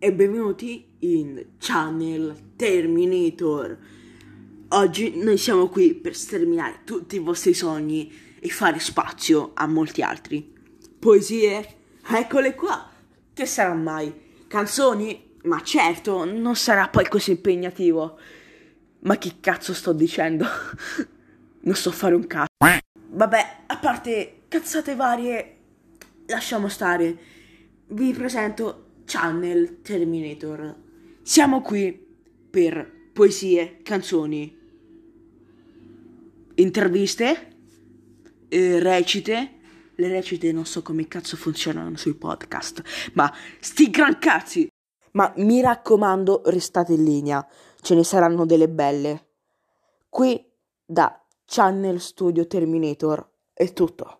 e benvenuti in Channel Terminator. Oggi noi siamo qui per sterminare tutti i vostri sogni e fare spazio a molti altri. Poesie? Eccole qua! Che sarà mai? Canzoni? Ma certo, non sarà poi così impegnativo. Ma che cazzo sto dicendo? non so fare un cazzo. Vabbè, a parte cazzate varie, lasciamo stare. Vi presento Channel Terminator. Siamo qui per poesie, canzoni, interviste, eh, recite. Le recite non so come cazzo funzionano sui podcast, ma sti gran cazzi! Ma mi raccomando, restate in linea, ce ne saranno delle belle. Qui da Channel Studio Terminator è tutto.